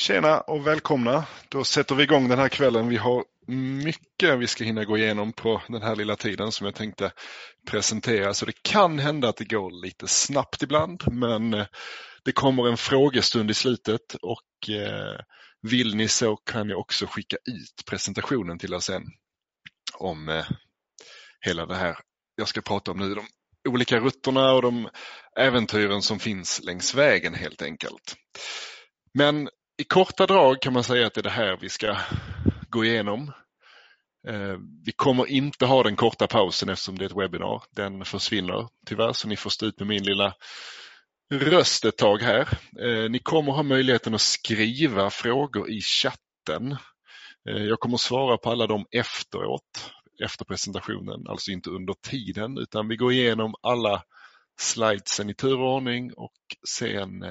Tjena och välkomna. Då sätter vi igång den här kvällen. Vi har mycket vi ska hinna gå igenom på den här lilla tiden som jag tänkte presentera. Så det kan hända att det går lite snabbt ibland men eh, det kommer en frågestund i slutet och eh, vill ni så kan jag också skicka ut presentationen till er sen om eh, hela det här jag ska prata om nu. De olika rutterna och de äventyren som finns längs vägen helt enkelt. Men i korta drag kan man säga att det är det här vi ska gå igenom. Eh, vi kommer inte ha den korta pausen eftersom det är ett webbinar. Den försvinner tyvärr så ni får stå ut med min lilla röst ett tag här. Eh, ni kommer ha möjligheten att skriva frågor i chatten. Eh, jag kommer svara på alla dem efteråt, efter presentationen, alltså inte under tiden utan vi går igenom alla slidesen i turordning och sen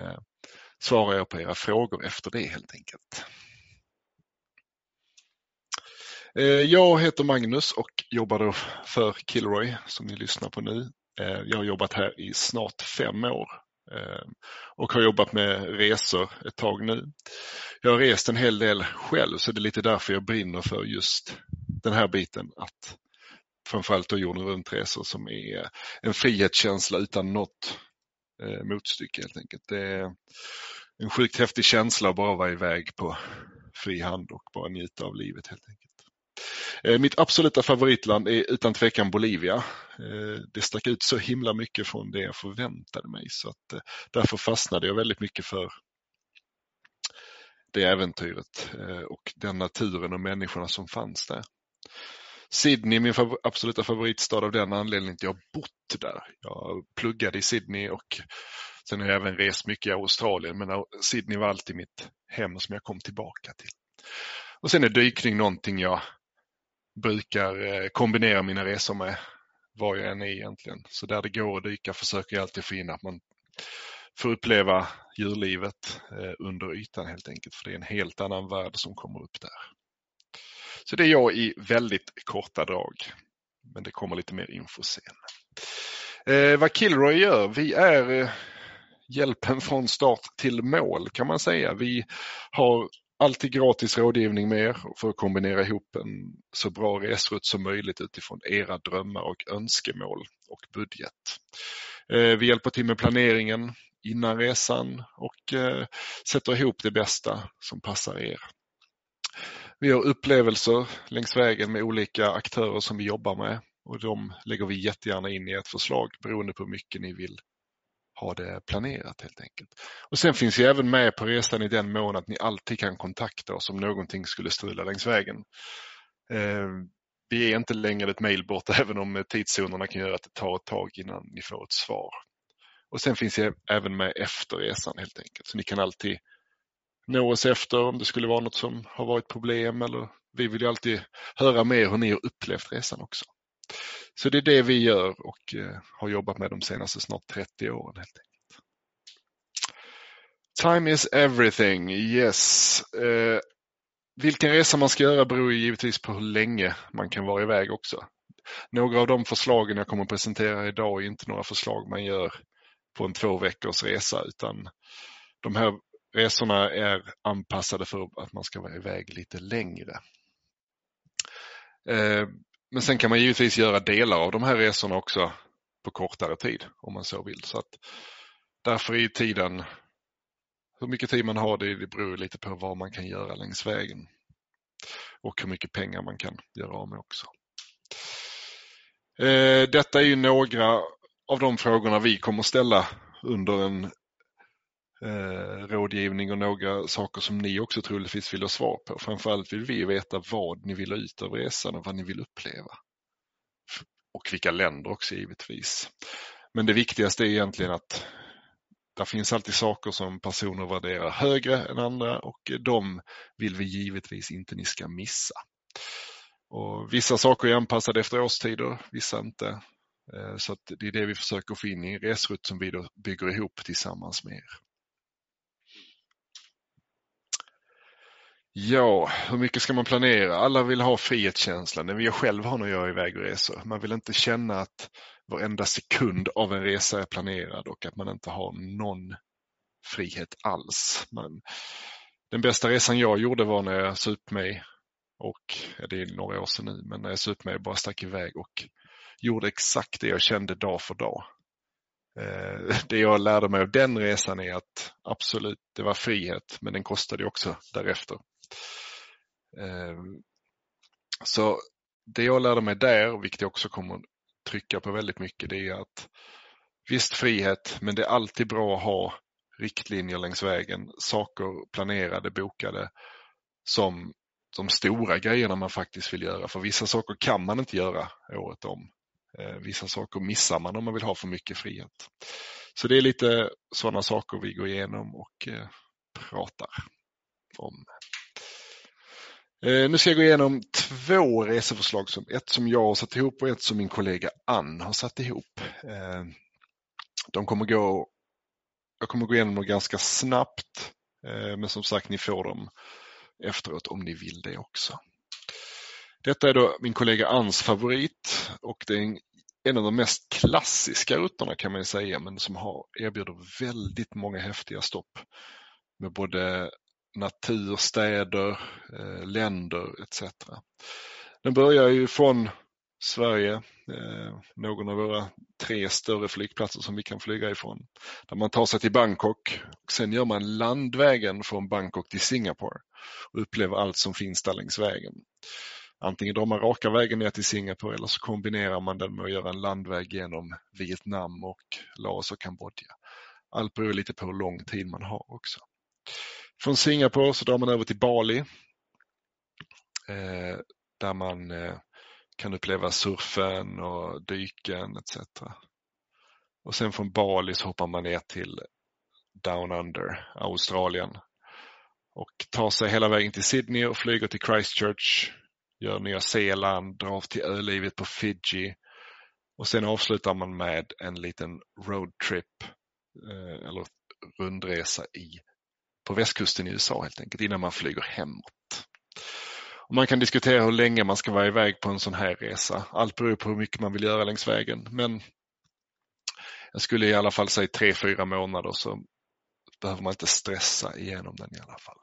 svarar jag på era frågor efter det helt enkelt. Eh, jag heter Magnus och jobbar då för Kilroy som ni lyssnar på nu. Eh, jag har jobbat här i snart fem år eh, och har jobbat med resor ett tag nu. Jag har rest en hel del själv så det är lite därför jag brinner för just den här biten att framförallt då jorden runt-resor som är en frihetskänsla utan något Eh, motstycke helt enkelt. Det är en sjukt häftig känsla att bara vara iväg på fri hand och bara njuta av livet helt enkelt. Eh, mitt absoluta favoritland är utan tvekan Bolivia. Eh, det stack ut så himla mycket från det jag förväntade mig så att eh, därför fastnade jag väldigt mycket för det äventyret eh, och den naturen och människorna som fanns där. Sydney är min absoluta favoritstad av den anledningen att jag har bott där. Jag pluggade i Sydney och sen har jag även rest mycket i Australien men Sydney var alltid mitt hem som jag kom tillbaka till. Och sen är dykning någonting jag brukar eh, kombinera mina resor med var jag än är egentligen. Så där det går att dyka försöker jag alltid få in att man får uppleva djurlivet eh, under ytan helt enkelt. För det är en helt annan värld som kommer upp där. Så det är jag i väldigt korta drag. Men det kommer lite mer info sen. Eh, vad Kilroy gör, vi är eh, hjälpen från start till mål kan man säga. Vi har alltid gratis rådgivning med er för att kombinera ihop en så bra resrutt som möjligt utifrån era drömmar och önskemål och budget. Eh, vi hjälper till med planeringen innan resan och eh, sätter ihop det bästa som passar er. Vi har upplevelser längs vägen med olika aktörer som vi jobbar med och de lägger vi jättegärna in i ett förslag beroende på hur mycket ni vill ha det planerat helt enkelt. Och Sen finns vi även med på resan i den mån att ni alltid kan kontakta oss om någonting skulle strula längs vägen. Eh, vi är inte längre ett mejl bort även om tidszonerna kan göra att det tar ett tag innan ni får ett svar. Och Sen finns jag även med efter resan helt enkelt. Så ni kan alltid nå oss efter om det skulle vara något som har varit problem eller vi vill ju alltid höra mer hur ni har upplevt resan också. Så det är det vi gör och eh, har jobbat med de senaste snart 30 åren. helt enkelt. Time is everything, yes. Eh, vilken resa man ska göra beror givetvis på hur länge man kan vara iväg också. Några av de förslagen jag kommer att presentera idag är inte några förslag man gör på en två veckors resa utan de här resorna är anpassade för att man ska vara iväg lite längre. Eh, men sen kan man givetvis göra delar av de här resorna också på kortare tid om man så vill. Så att därför är tiden, hur mycket tid man har det, det beror lite på vad man kan göra längs vägen. Och hur mycket pengar man kan göra av med också. Eh, detta är ju några av de frågorna vi kommer ställa under en eh, rådgivning och några saker som ni också troligtvis vill ha svar på. Framförallt vill vi veta vad ni vill ha ut av resan och vad ni vill uppleva. Och vilka länder också givetvis. Men det viktigaste är egentligen att det finns alltid saker som personer värderar högre än andra och de vill vi givetvis inte ni ska missa. Och vissa saker är anpassade efter årstider, vissa inte. Eh, så det är det vi försöker få in i en resrutt som vi då bygger ihop tillsammans med er. Ja, hur mycket ska man planera? Alla vill ha frihetskänslan. Det vill jag själv ha när jag är iväg och reser. Man vill inte känna att varenda sekund av en resa är planerad och att man inte har någon frihet alls. Men Den bästa resan jag gjorde var när jag sup mig och ja, det är några år sedan nu, men när jag sup mig bara stack iväg och gjorde exakt det jag kände dag för dag. Eh, det jag lärde mig av den resan är att absolut, det var frihet, men den kostade också därefter. Ehm, så det jag lärde mig där, vilket jag också kommer att trycka på väldigt mycket, det är att visst frihet, men det är alltid bra att ha riktlinjer längs vägen, saker planerade, bokade som de stora grejerna man faktiskt vill göra. För vissa saker kan man inte göra året om. Ehm, vissa saker missar man om man vill ha för mycket frihet. Så det är lite sådana saker vi går igenom och eh, pratar om. Eh, nu ska jag gå igenom två reseförslag, som, ett som jag har satt ihop och ett som min kollega Ann har satt ihop. Eh, de kommer gå, jag kommer gå igenom dem ganska snabbt, eh, men som sagt ni får dem efteråt om ni vill det också. Detta är då min kollega Anns favorit och det är en, en av de mest klassiska rutterna kan man säga men som har, erbjuder väldigt många häftiga stopp med både natur, städer, eh, länder etc. Den börjar ju från Sverige, eh, någon av våra tre större flygplatser som vi kan flyga ifrån. Där man tar sig till Bangkok och sen gör man landvägen från Bangkok till Singapore och upplever allt som finns där längs vägen. Antingen drar man raka vägen ner till Singapore eller så kombinerar man den med att göra en landväg genom Vietnam och Laos och Kambodja. Allt beror lite på hur lång tid man har också. Från Singapore så drar man över till Bali eh, där man eh, kan uppleva surfen och dyken etc. Och sen från Bali så hoppar man ner till Down Under, Australien och tar sig hela vägen till Sydney och flyger till Christchurch gör Nya Zeeland, drar till ölivet på Fiji och sen avslutar man med en liten roadtrip eh, eller rundresa i, på västkusten i USA helt enkelt innan man flyger hemåt. Och man kan diskutera hur länge man ska vara iväg på en sån här resa. Allt beror på hur mycket man vill göra längs vägen men jag skulle i alla fall säga tre, fyra månader så behöver man inte stressa igenom den i alla fall.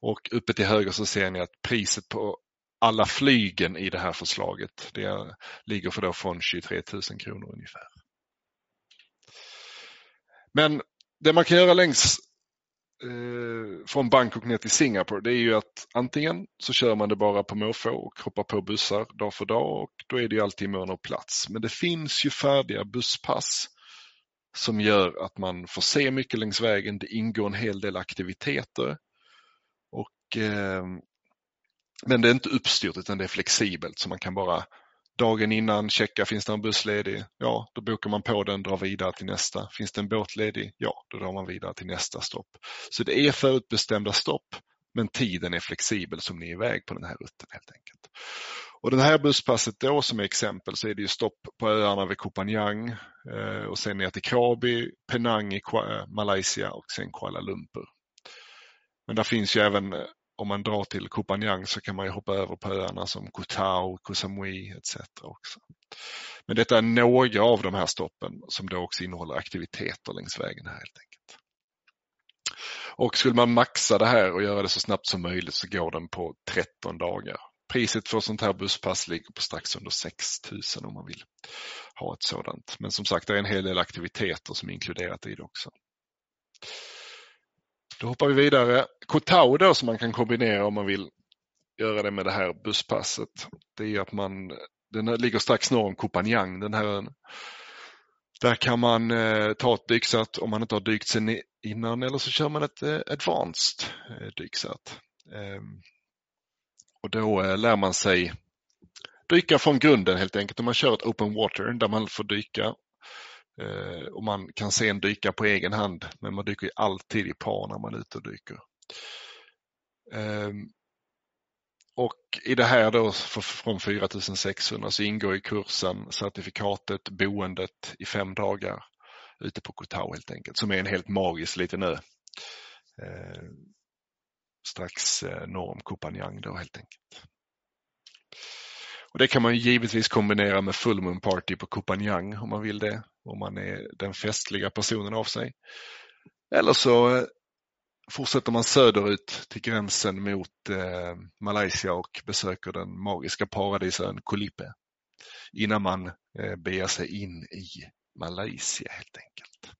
Och uppe till höger så ser ni att priset på alla flygen i det här förslaget. Det ligger för då från 23 000 kronor ungefär. Men det man kan göra längs eh, från Bangkok ner till Singapore det är ju att antingen så kör man det bara på måfå och hoppar på bussar dag för dag och då är det ju alltid mån och plats. Men det finns ju färdiga busspass som gör att man får se mycket längs vägen. Det ingår en hel del aktiviteter. Och eh, men det är inte uppstyrt utan det är flexibelt så man kan bara dagen innan checka, finns det en buss ledig? Ja, då bokar man på den, drar vidare till nästa. Finns det en båt ledig? Ja, då drar man vidare till nästa stopp. Så det är förutbestämda stopp, men tiden är flexibel som ni är iväg på den här rutten helt enkelt. Och det här busspasset då som exempel så är det ju stopp på öarna vid Koh Phangan eh, och sen ner till Krabi, Penang i Malaysia och sen Kuala Lumpur. Men där finns ju även eh, om man drar till Koh Phangan så kan man ju hoppa över på öarna som Koh Tao, Koh Samui etc. också. Men detta är några av de här stoppen som då också innehåller aktiviteter längs vägen här helt enkelt. Och skulle man maxa det här och göra det så snabbt som möjligt så går den på 13 dagar. Priset för sånt här busspass ligger på strax under 6 000 om man vill ha ett sådant. Men som sagt, det är en hel del aktiviteter som är inkluderat i det också. Då hoppar vi vidare. Kotau då som man kan kombinera om man vill göra det med det här busspasset. Det är att man, den ligger strax norr om Kopanjang den här ön. Där kan man eh, ta ett dyksätt om man inte har dykt sen innan eller så kör man ett eh, advanced eh, dyksätt. Eh, och då eh, lär man sig dyka från grunden helt enkelt. Om man kör ett open water där man får dyka Eh, och man kan sen dyka på egen hand men man dyker alltid i par när man är ute och dyker. Ehm, och i det här då från 4600 så ingår i kursen certifikatet, boendet i fem dagar ute på Kotau helt enkelt som är en helt magisk liten ö. Ehm, strax eh, norr om Koh Phangan då helt enkelt. Och Det kan man givetvis kombinera med full moon party på Koh Phangan om man vill det om man är den festliga personen av sig. Eller så eh, fortsätter man söderut till gränsen mot eh, Malaysia och besöker den magiska paradisön Kolipe innan man eh, beger sig in i Malaysia helt enkelt.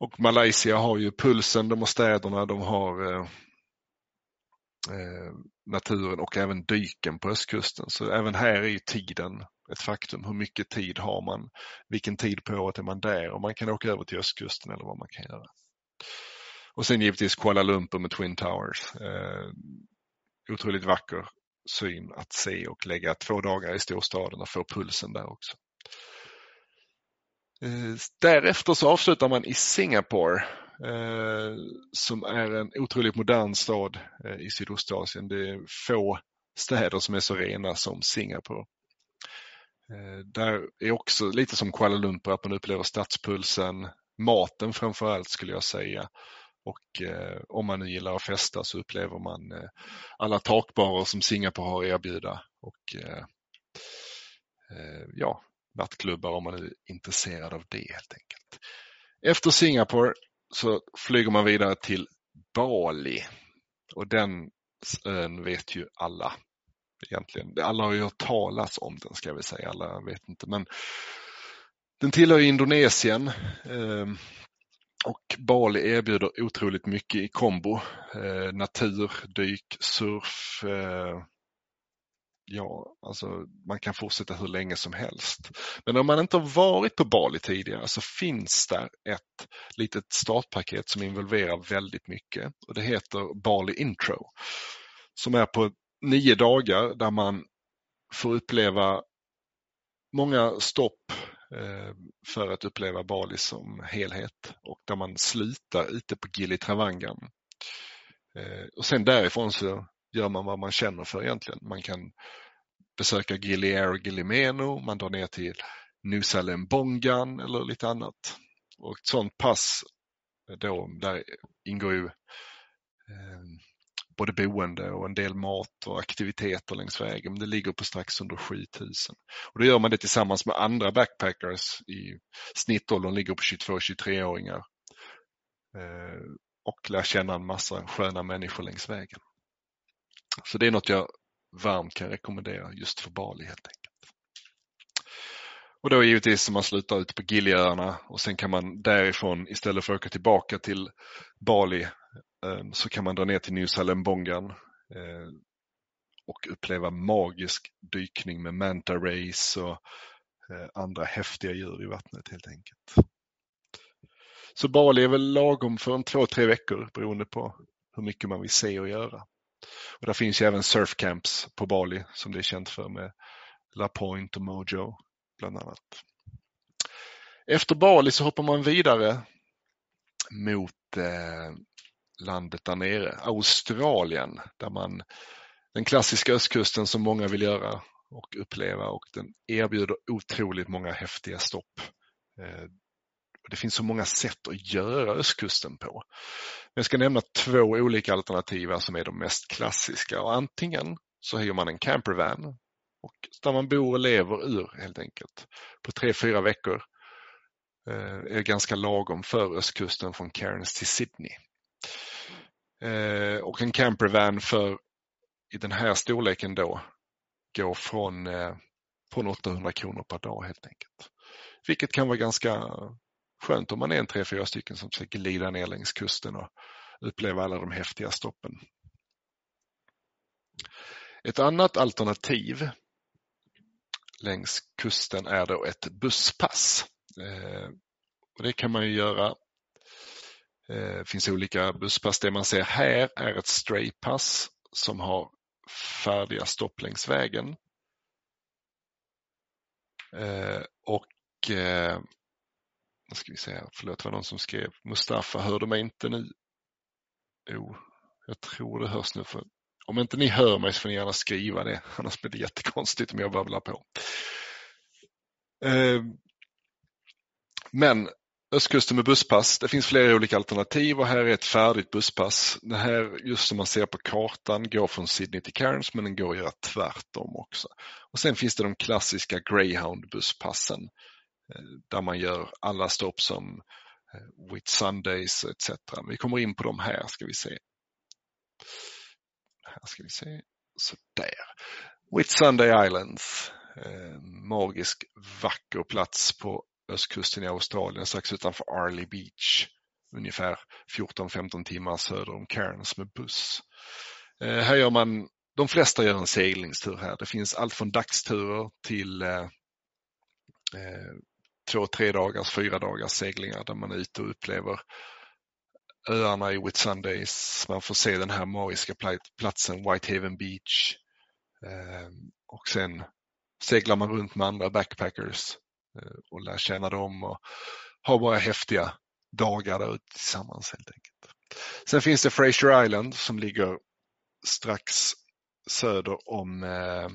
Och Malaysia har ju pulsen, de har städerna, de har eh, Eh, naturen och även dyken på östkusten. Så även här är ju tiden ett faktum. Hur mycket tid har man? Vilken tid på året är man där? Och man kan åka över till östkusten eller vad man kan göra. Och sen givetvis Kuala Lumpur med Twin Towers. Eh, otroligt vacker syn att se och lägga två dagar i storstaden och få pulsen där också. Eh, därefter så avslutar man i Singapore Eh, som är en otroligt modern stad eh, i Sydostasien. Det är få städer som är så rena som Singapore. Eh, där är också lite som Kuala Lumpur att man upplever stadspulsen, maten framförallt skulle jag säga. Och eh, om man nu gillar att festa så upplever man eh, alla takbarer som Singapore har att erbjuda. Och eh, ja, nattklubbar om man är intresserad av det helt enkelt. Efter Singapore så flyger man vidare till Bali och den ön vet ju alla egentligen. Alla har ju hört talas om den ska vi säga, alla vet inte men den tillhör Indonesien ehm, och Bali erbjuder otroligt mycket i kombo. Eh, natur, dyk, surf, eh, ja, alltså man kan fortsätta hur länge som helst. Men om man inte har varit på Bali tidigare så finns där ett litet startpaket som involverar väldigt mycket och det heter Bali Intro. Som är på nio dagar där man får uppleva många stopp eh, för att uppleva Bali som helhet och där man slutar ute på Gili Travangan. Eh, och sen därifrån så gör man vad man känner för egentligen. Man kan besöka Gili och Gilimeno, man drar ner till Nusalem Lembongan eller lite annat. Och ett sånt pass, eh, då, där ingår ju eh, både boende och en del mat och aktiviteter längs vägen. Men det ligger på strax under 7000. Och då gör man det tillsammans med andra backpackers i snittåldern ligger på 22-23-åringar. Eh, och lär känna en massa sköna människor längs vägen. Så det är något jag varmt kan rekommendera just för Bali helt enkelt. Och då givetvis man slutar ut på Giliöarna och sen kan man därifrån istället för att åka tillbaka till Bali eh, så kan man dra ner till New Salembongan eh, och uppleva magisk dykning med manta rays och eh, andra häftiga djur i vattnet helt enkelt. Så Bali är väl lagom för en två, tre veckor beroende på hur mycket man vill se och göra. Och där finns ju även surfcamps på Bali som det är känt för med La Point och Mojo bland annat. Efter Bali så hoppar man vidare mot eh, landet där nere, Australien, där man den klassiska östkusten som många vill göra och uppleva och den erbjuder otroligt många häftiga stopp. Eh, det finns så många sätt att göra östkusten på. Jag ska nämna två olika alternativ som är de mest klassiska och antingen så hyr man en campervan och där man bor och lever ur helt enkelt på tre, fyra veckor eh, är ganska lagom för östkusten från Cairns till Sydney. Eh, och en campervan för i den här storleken då går från, eh, från 800 kronor per dag helt enkelt. Vilket kan vara ganska skönt om man är en tre, fyra stycken som ska glida ner längs kusten och uppleva alla de häftiga stoppen. Ett annat alternativ längs kusten är då ett busspass. Eh, och det kan man ju göra. Det finns olika busspass. Det man ser här är ett straypass som har färdiga stopp längs vägen. Eh, och vad ska vi säga, förlåt det var någon som skrev Mustafa, hör du mig inte nu? Jo, jag tror det hörs nu. För om inte ni hör mig så får ni gärna skriva det, annars blir det jättekonstigt om jag babblar på. Eh, men östkusten med busspass, det finns flera olika alternativ och här är ett färdigt busspass. Det här, just som man ser på kartan, går från Sydney till Cairns men den går att göra tvärtom också. Och Sen finns det de klassiska Greyhound busspassen Eh, Eh, där man gör alla stopp som eh, Whit Sundays etc. Vi kommer in på dem här ska vi se. Här ska vi se. Sådär. Whit Sunday Islands. Eh, magisk vacker plats på östkusten i Australien strax utanför Arley Beach. Ungefär 14-15 timmar söder om Cairns med buss. Här gör man, de flesta gör en seglingstur här. Det finns allt från dagsturer till två, tre dagars, fyra dagars seglingar där man är ute och upplever öarna i Whitsundays. Man får se den här magiska platsen Whitehaven Beach. Ehm, och sen seglar man runt med andra backpackers eh, och lär känna dem och har bara häftiga dagar där ute tillsammans helt enkelt. Sen finns det Fraser Island som ligger strax söder om, eh,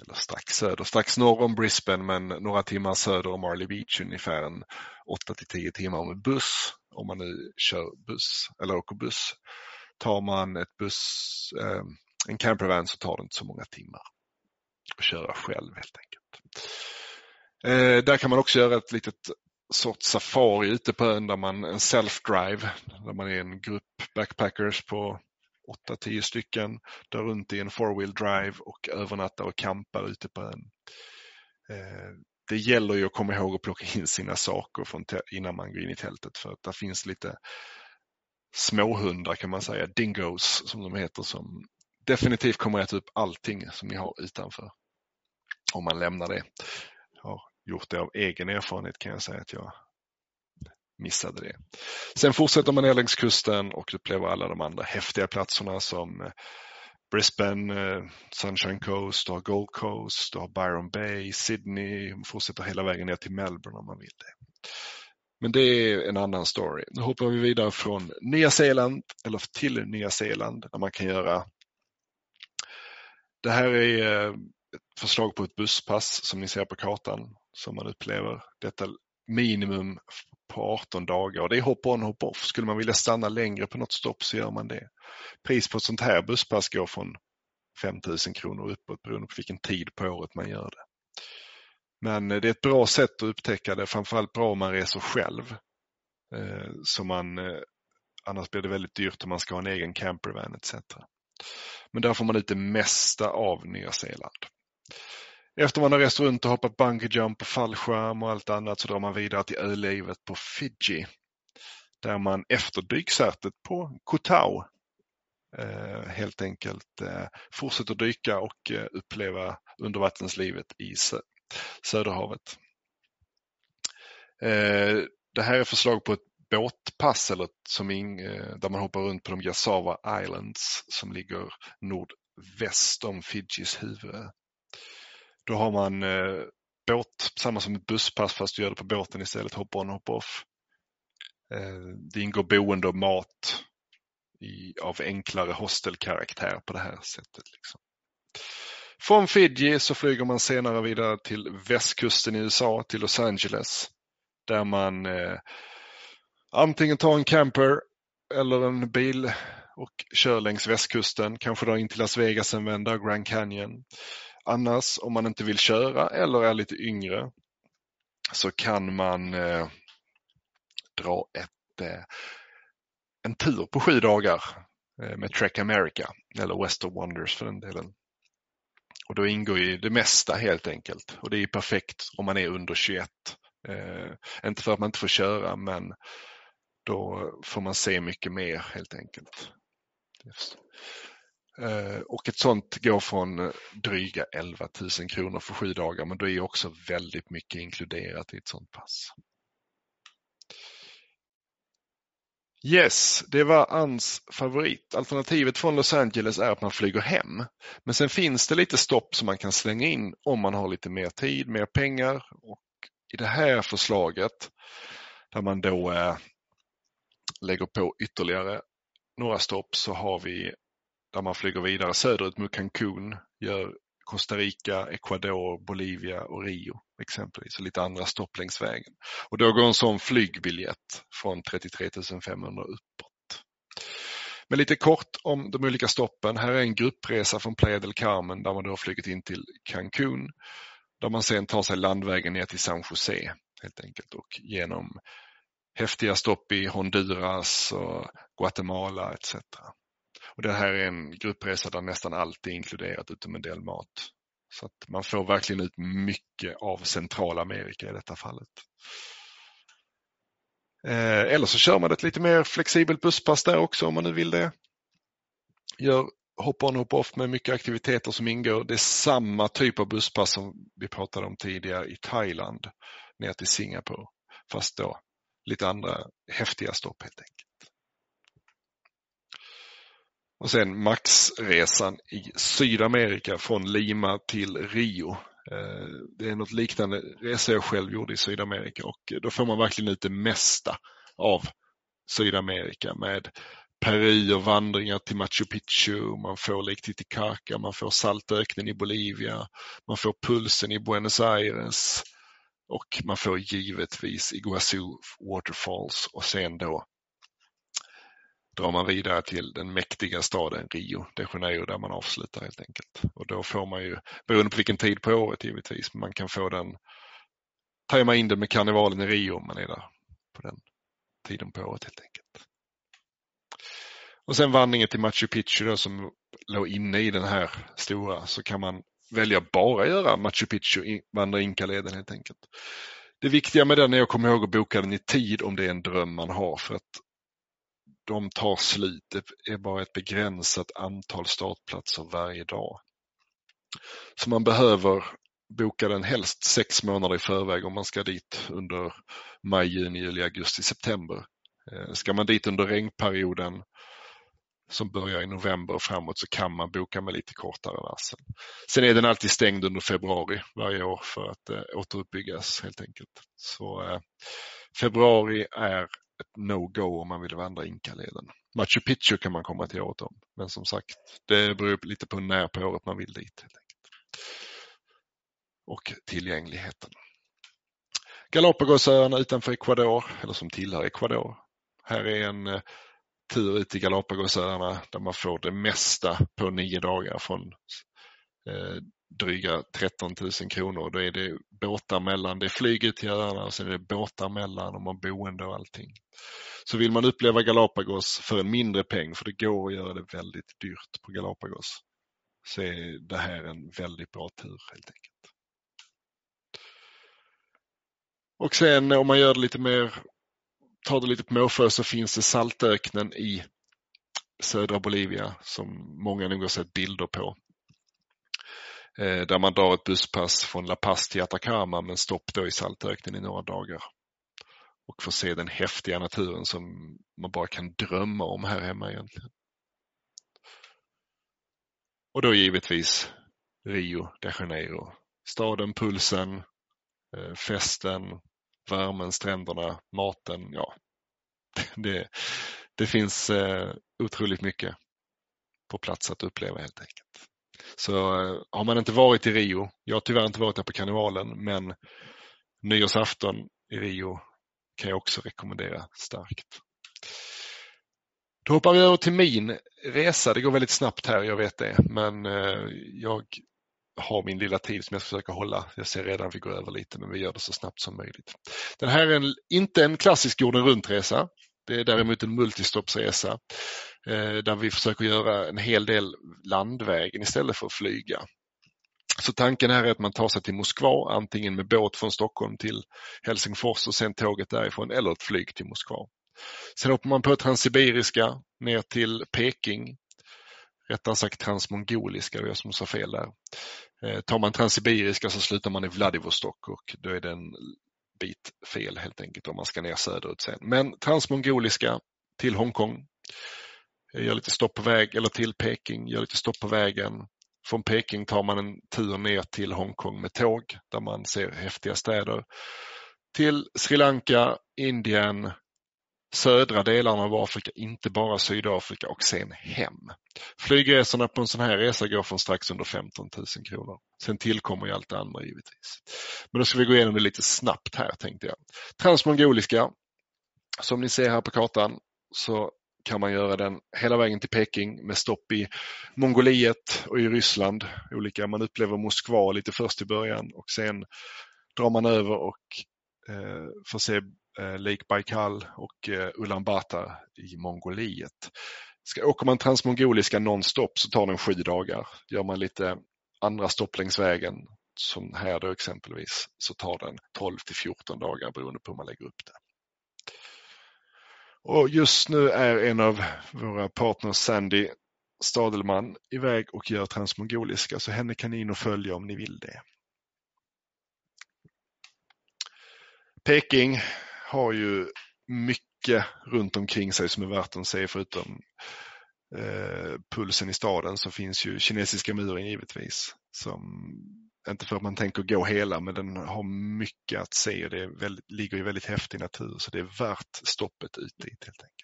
eller strax söder, strax norr om Brisbane men några timmar söder om Marley Beach ungefär en 8 till 10 timmar med buss om man nu kör buss eller åker buss. Tar man ett buss, eh, en campervan så tar det inte så många timmar att köra själv helt enkelt. Eh, där kan man också göra ett litet sorts safari ute på ön där man en self-drive, där man är en grupp backpackers på 8-10 stycken, drar runt i en four-wheel drive och övernattar och campar ute på ön. Eh, det gäller ju att komma ihåg att plocka in sina saker från innan man går in i tältet för att det finns lite småhundar kan man säga, dingos som de heter som definitivt kommer att äta upp allting som ni har utanför. Om man lämnar det. Jag har gjort det av egen erfarenhet kan jag säga att jag missade det. Sen fortsätter man ner längs kusten och upplever alla de andra häftiga platserna som eh, Brisbane, eh, Sunshine Coast, du har Gold Coast, du har Byron Bay, Sydney, man fortsätter hela vägen ner till Melbourne om man vill det. Men det är en annan story. Nu hoppar vi vidare från Nya Zeeland, eller till Nya Zeeland, där man kan göra det här är eh, ett förslag på ett busspass som ni ser på kartan som man upplever. Detta minimum på 18 dagar och det är hop on hop off. Skulle man vilja stanna längre på något stopp så gör man det. Pris på ett sånt här busspass går från 5000 kronor uppåt beroende på vilken tid på året man gör det. Men eh, det är ett bra sätt att upptäcka det, framförallt bra om man reser själv. Eh, så man, eh, annars blir det väldigt dyrt om man ska ha en egen campervan etc. Men där får man ut det mesta av Nya Zeeland. Efter man har rest runt och hoppat bungee jump och fallskärm och allt annat så drar man vidare till ölivet på Fiji. Där man efter dyksätet på Kotau eh, helt enkelt eh, fortsätter dyka och eh, uppleva undervattenslivet i sö Söderhavet. Eh, det här är förslag på ett båtpass eller som in, eh, där man hoppar runt på de Yasawa Islands som ligger nordväst om Fidjis huvud. Då har man eh, båt, samma som ett busspass fast du gör det på båten istället, hop on hop off. Eh, det ingår boende och mat i, av enklare hostelkaraktär på det här sättet. Liksom. Från Fiji så flyger man senare vidare till västkusten i USA, till Los Angeles. Där man eh, antingen tar en camper eller en bil och kör längs västkusten, kanske då in till Las Vegas en vända, Grand Canyon. Annars om man inte vill köra eller är lite yngre så kan man eh, dra ett, eh, en tur på sju dagar eh, med Trek America eller Western Wonders för den delen. Och då ingår ju det mesta helt enkelt och det är perfekt om man är under 21. Eh, inte för att man inte får köra men då får man se mycket mer helt enkelt. Just. Eh, och ett sånt går från eh, dryga 11 000 kronor för sju dagar men då är också väldigt mycket inkluderat i ett sånt pass. Yes, det var Anns favorit. Alternativet från Los Angeles är att man flyger hem. Men sen finns det lite stopp som man kan slänga in om man har lite mer tid, mer pengar. Och I det här förslaget där man då eh, lägger på ytterligare några stopp så har vi där man flyger vidare söderut mot Cancun, gör Costa Rica, Ecuador, Bolivia och Rio exempelvis och lite andra stopp längs vägen. Och då går en sån flygbiljett från 33 500 uppåt. Men lite kort om de olika stoppen. Här är en gruppresa från Playa del Carmen där man då har flugit in till Cancun. Där man sen tar sig landvägen ner till San Jose helt enkelt och genom häftiga stopp i Honduras och Guatemala etc. Och det här är en gruppresa där nästan allt är inkluderat utom en del mat. Så att man får verkligen ut mycket av Centralamerika i detta fallet. Eh, eller så kör man ett lite mer flexibelt busspass där också om man nu vill det. Gör hop-on hop-off med mycket aktiviteter som ingår. Det är samma typ av busspass som vi pratade om tidigare i Thailand ner till Singapore. Fast då lite andra häftiga stopp helt enkelt. Och sen Maxresan i Sydamerika från Lima till Rio. Eh, det är något liknande resa jag själv gjorde i Sydamerika och då får man verkligen ut det mesta av Sydamerika med Peru och vandringar till Machu Picchu, man får Lake Titicaca, man får saltöknen i Bolivia, man får pulsen i Buenos Aires och man får givetvis Iguazu Waterfalls och sen då drar man vidare till den mäktiga staden Rio de Janeiro där man avslutar helt enkelt. Och då får man ju, beroende på vilken tid på året givetvis, man kan få den, tajma in den med karnevalen i Rio om man är där på den tiden på året helt enkelt. Och sen vandringen till Machu Picchu då, som låg inne i den här stora så kan man välja bara göra Machu Picchu, vandra Inkaleden helt enkelt. Det viktiga med den är att komma ihåg att boka den i tid om det är en dröm man har för att de tar slut. Det är bara ett begränsat antal startplatser varje dag. Så man behöver boka den helst sex månader i förväg om man ska dit under maj, juni, juli, augusti, september. Eh, ska man dit under regnperioden som börjar i november och framåt så kan man boka med lite kortare varsel. Sen är den alltid stängd under februari varje år för att eh, återuppbyggas helt enkelt. Så eh, februari är ett no-go om man vill vandra Inkaleden. Machu Picchu kan man komma till året om, men som sagt, det beror lite på när på året man vill dit. Helt enkelt. Och tillgängligheten. Galapagosöarna utanför Ecuador, eller som tillhör Ecuador. Här är en eh, tur ut till Galapagosöarna där man får det mesta på nio dagar från eh, dryga 13 000 kronor. Då är det båtar mellan, det är flyget till öarna och sen är det båtar mellan och man boende och allting. Så vill man uppleva Galapagos för en mindre peng, för det går att göra det väldigt dyrt på Galapagos, så är det här en väldigt bra tur helt enkelt. Och sen om man gör det lite mer tar det lite på måfå så finns det saltöknen i södra Bolivia som många nog har sett bilder på. Eh, där man drar ett busspass från La Paz till Atacama men stopp då i saltöknen i några dagar. Och får se den häftiga naturen som man bara kan drömma om här hemma egentligen. Och då givetvis Rio de Janeiro. Staden, pulsen, eh, festen, värmen, stränderna, maten. Ja, det, det finns eh, otroligt mycket på plats att uppleva helt enkelt. Så eh, har man inte varit i Rio, jag har tyvärr inte varit där på karnevalen, men nyårsafton i Rio kan jag också rekommendera starkt. Då hoppar vi över till min resa. Det går väldigt snabbt här, jag vet det, men eh, jag har min lilla tid som jag ska försöka hålla. Jag ser redan att vi går över lite men vi gör det så snabbt som möjligt. Den här är en, inte en klassisk jorden runt-resa. Det är däremot en multistoppsresa eh, där vi försöker göra en hel del landvägen istället för att flyga. Så tanken här är att man tar sig till Moskva antingen med båt från Stockholm till Helsingfors och sen tåget därifrån eller ett flyg till Moskva. Sen hoppar man på Transsibiriska ner till Peking rättare sagt transmongoliska, det var jag som sa fel där. Eh, tar man transsibiriska så slutar man i Vladivostok och då är det en bit fel helt enkelt om man ska ner söderut sen. Men transmongoliska till Hongkong, gör lite stopp på väg eller till Peking, gör lite stopp på vägen. Från Peking tar man en tur ner till Hongkong med tåg där man ser häftiga städer. Till Sri Lanka, Indien, södra delarna av Afrika, inte bara Sydafrika och sen hem. Flygresorna på en sån här resa går från strax under 15 000 kronor. Sen tillkommer ju allt det andra givetvis. Men då ska vi gå igenom det lite snabbt här tänkte jag. Transmongoliska, som ni ser här på kartan så kan man göra den hela vägen till Peking med stopp i Mongoliet och i Ryssland. Olika, man upplever Moskva lite först i början och sen drar man över och eh, får se Eh, Lake Baikal och Ulan Ulaanbaatar i Mongoliet. Ska, åker man transmongoliska nonstop så tar den sju dagar. Gör man lite andra stopp längs vägen, som här då exempelvis, så tar den 12 till 14 dagar beroende på hur man lägger upp det. Och just nu är en av våra partners, Sandy Stadelman, iväg och gör transmongoliska, så henne kan ni in och följa om ni vill det. Peking har ju mycket runt omkring sig som är värt att se förutom eh, pulsen i staden så finns ju kinesiska muren givetvis. Som, inte för att man tänker gå hela men den har mycket att se och det väldigt, ligger i väldigt häftig natur så det är värt stoppet ut dit helt enkelt.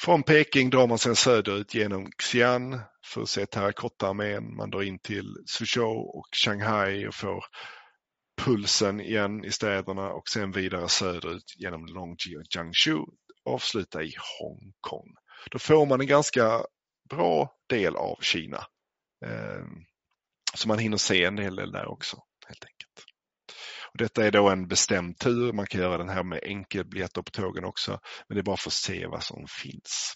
Från Peking drar man sedan söderut genom Xi'an för att se terrakottaarmén. Man drar in till Suzhou och Shanghai och får pulsen igen i städerna och sen vidare söderut genom Longji och Jiangsu avsluta i Hongkong. Då får man en ganska bra del av Kina. Eh, så man hinner se en hel del där också helt enkelt. Och detta är då en bestämd tur. Man kan göra den här med enkelbiljetter på tågen också. Men det är bara för att se vad som finns.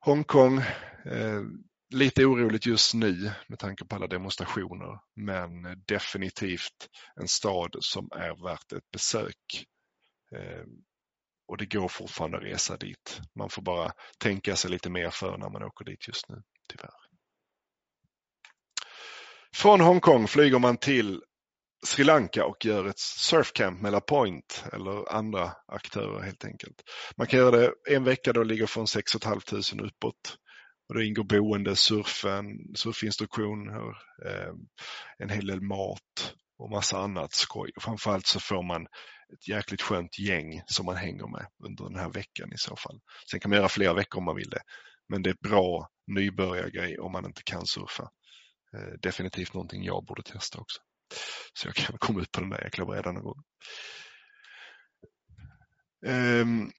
Hongkong, eh, lite oroligt just nu med tanke på alla demonstrationer, men definitivt en stad som är värt ett besök. Eh, och det går fortfarande att resa dit. Man får bara tänka sig lite mer för när man åker dit just nu, tyvärr. Från Hongkong flyger man till Sri Lanka och gör ett surfcamp med La Point eller andra aktörer helt enkelt. Man kan göra det en vecka då ligger från 6 500 uppåt. Och då ingår boende, surfen, surfinstruktioner, eh, en hel del mat och massa annat skoj. Och framförallt så får man ett jäkligt skönt gäng som man hänger med under den här veckan i så fall. Sen kan man göra flera veckor om man vill det. Men det är bra nybörjargrej om man inte kan surfa. Eh, definitivt någonting jag borde testa också. Så jag kan komma ut på den där jäkla brädan någon gång. Ehm,